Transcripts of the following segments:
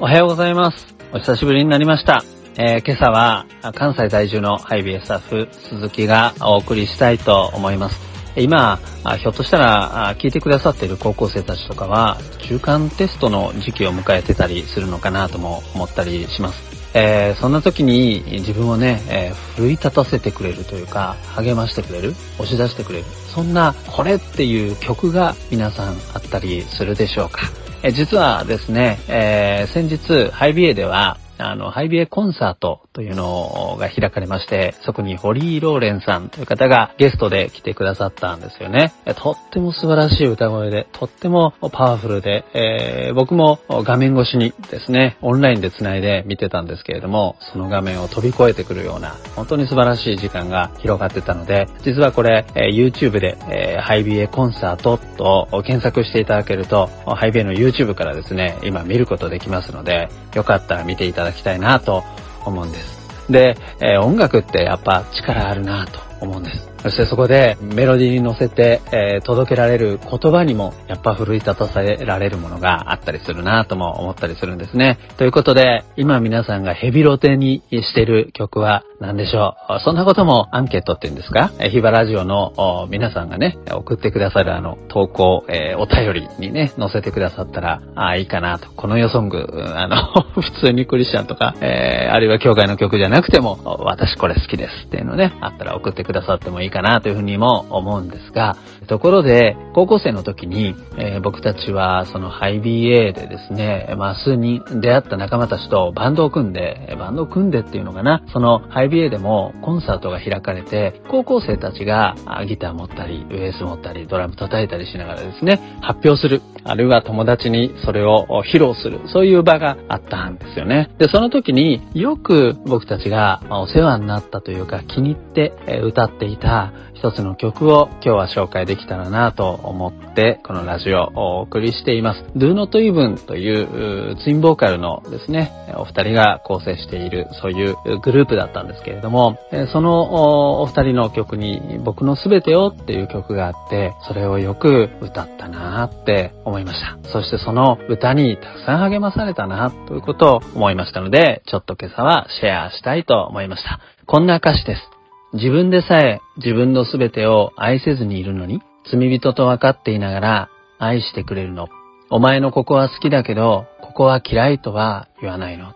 おはようございます。お久しぶりになりました。えー、今朝は関西在住のハイビエスタッフ鈴木がお送りしたいと思います。今、ひょっとしたら聞いてくださっている高校生たちとかは中間テストの時期を迎えてたりするのかなとも思ったりします。えー、そんな時に自分をね、えー、奮い立たせてくれるというか、励ましてくれる、押し出してくれる、そんなこれっていう曲が皆さんあったりするでしょうか。実はですね、え先日、ハイビエでは、あの、ハイビエコンサートというのが開かれまして、そこにホリー・ローレンさんという方がゲストで来てくださったんですよね。とっても素晴らしい歌声で、とってもパワフルで、えー、僕も画面越しにですね、オンラインで繋いで見てたんですけれども、その画面を飛び越えてくるような、本当に素晴らしい時間が広がってたので、実はこれ、え、YouTube で、えー、ハイビエコンサートと検索していただけると、ハイビエの YouTube からですね、今見ることできますので、よかったら見ていただだきたいなと思うんです。で、えー、音楽ってやっぱ力あるなと思うんです。そしてそこでメロディーに乗せて、えー、届けられる言葉にもやっぱ奮い立たせられるものがあったりするなとも思ったりするんですね。ということで、今皆さんがヘビロテにしてる曲は何でしょう？そんなこともアンケートって言うんですか？ヒバラジオの皆さんがね、送ってくださるあの投稿、えー、お便りにね、載せてくださったら、あいいかなと。この世ソング、あの、普通にクリスチャンとか、えー、あるいは教会の曲じゃなくても、私これ好きですっていうのね、あったら送ってくださってもいいかなというふうにも思うんですが、ところで、高校生の時に、えー、僕たちはそのハイ BA でですね、まあ数人出会った仲間たちとバンドを組んで、バンドを組んでっていうのかな、そのハイ BA でもコンサートが開かれて、高校生たちがギター持ったり、ベース持ったり、ドラム叩いたりしながらですね、発表する、あるいは友達にそれを披露する、そういう場があったんですよね。で、その時によく僕たちがお世話になったというか気に入って歌歌っていた一つの曲を今日は紹介できたらなと思ってこのラジオをお送りしています。Do Not Even というツインボーカルのですね、お二人が構成しているそういうグループだったんですけれども、そのお二人の曲に僕のすべてをっていう曲があって、それをよく歌ったなって思いました。そしてその歌にたくさん励まされたなということを思いましたので、ちょっと今朝はシェアしたいと思いました。こんな歌詞です。自分でさえ自分の全てを愛せずにいるのに、罪人と分かっていながら愛してくれるの。お前のここは好きだけど、ここは嫌いとは言わないの。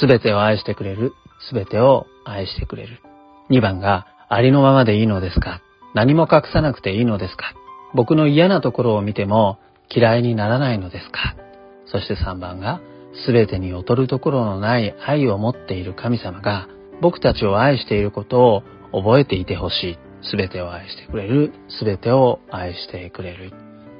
全てを愛してくれる。全てを愛してくれる。2番が、ありのままでいいのですか何も隠さなくていいのですか僕の嫌なところを見ても嫌いにならないのですかそして3番が、全てに劣るところのない愛を持っている神様が僕たちを愛していることを覚えていてほしい。すべてを愛してくれる。すべてを愛してくれる。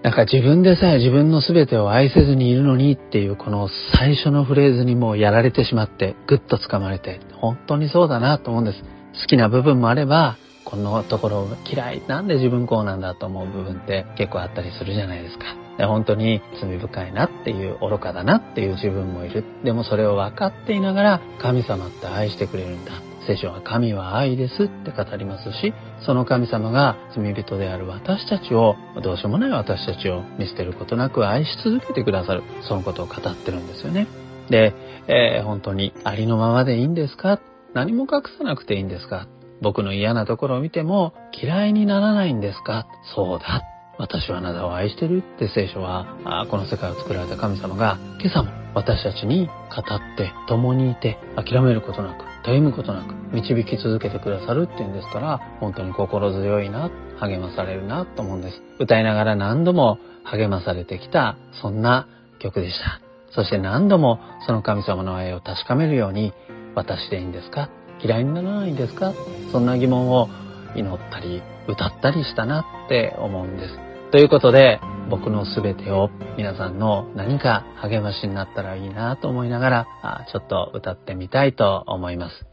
なんか自分でさえ自分の全てを愛せずにいるのにっていうこの最初のフレーズにもうやられてしまってぐっと掴まれて本当にそうだなと思うんです。好きな部分もあればこのところ嫌いなんで自分こうなんだと思う部分って結構あったりするじゃないですか。で本当に罪深いなっていう愚かだなっていう自分もいる。でもそれを分かっていながら神様って愛してくれるんだ。聖書は神は愛ですって語りますし、その神様が罪人である私たちを、どうしようもない私たちを見捨てることなく愛し続けてくださる、そのことを語ってるんですよね。で、えー、本当にありのままでいいんですか？何も隠さなくていいんですか？僕の嫌なところを見ても嫌いにならないんですか？そうだ。私はあなたを愛してるって聖書は、この世界を作られた神様が今朝も私たちに語って共にいて諦めることなくたゆむことなく導き続けてくださるっていうんですから本当に心強いな励まされるなと思うんです。歌いながら何度も励まされてきたそんな曲でした。そして何度もその神様の愛を確かめるように私でいいんですか？嫌いにならないんですか？そんな疑問を祈ったり歌ったりしたなって思うんです。ということで、僕のすべてを皆さんの何か励ましになったらいいなと思いながら、ちょっと歌ってみたいと思います。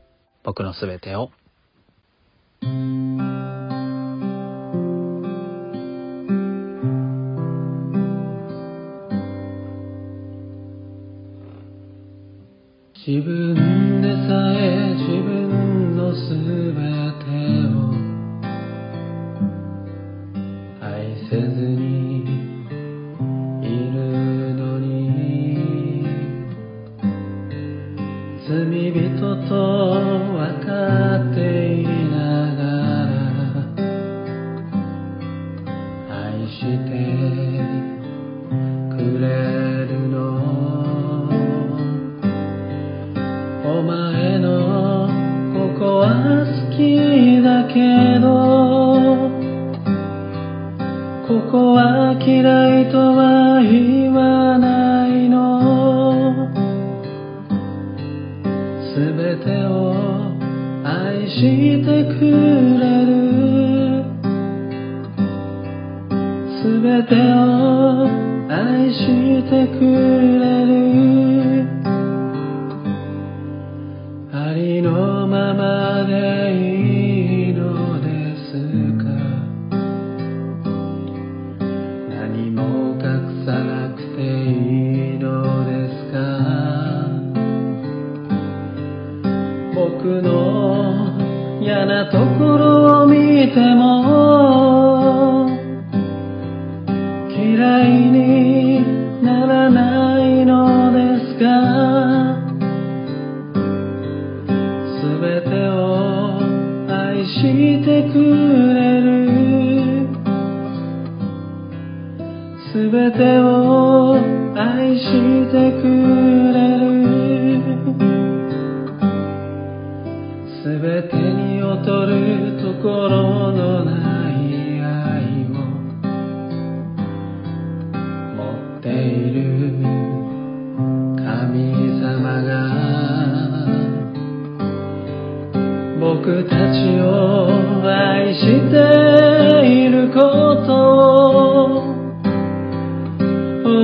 僕のすべてを。自分でさえ自分のすべてせ人と分かっていながら愛してくれるのお前のここは好きだけどここは嫌いとは言わしてくれる。すべてを愛してくれる。ても嫌いにならないのですか？すべてを愛してくれる。すべてを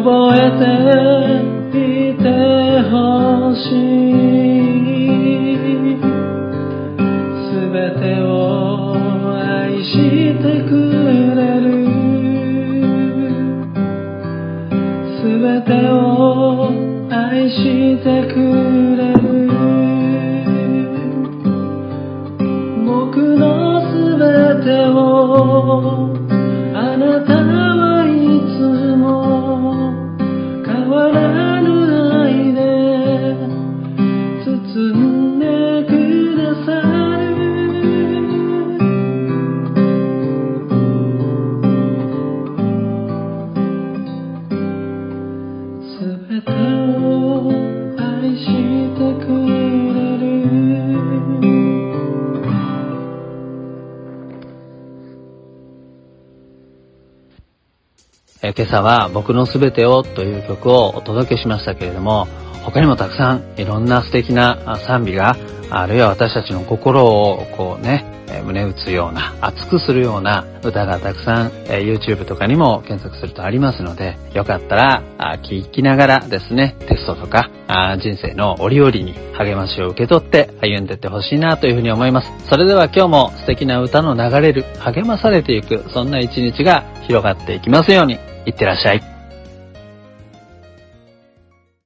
覚えていてほしい。すべてを愛してくれる。すべてを愛してくれる。今朝は僕のすべてをという曲をお届けしましたけれども、他にもたくさんいろんな素敵な賛美が、あるいは私たちの心をこうね、胸打つような、熱くするような歌がたくさん、え YouTube とかにも検索するとありますので、よかったら、あ聞きながらですね、テストとか、あ人生の折々に励ましを受け取って歩んでってほしいなというふうに思います。それでは今日も素敵な歌の流れる、励まされていく、そんな一日が広がっていきますように、いってらっしゃい。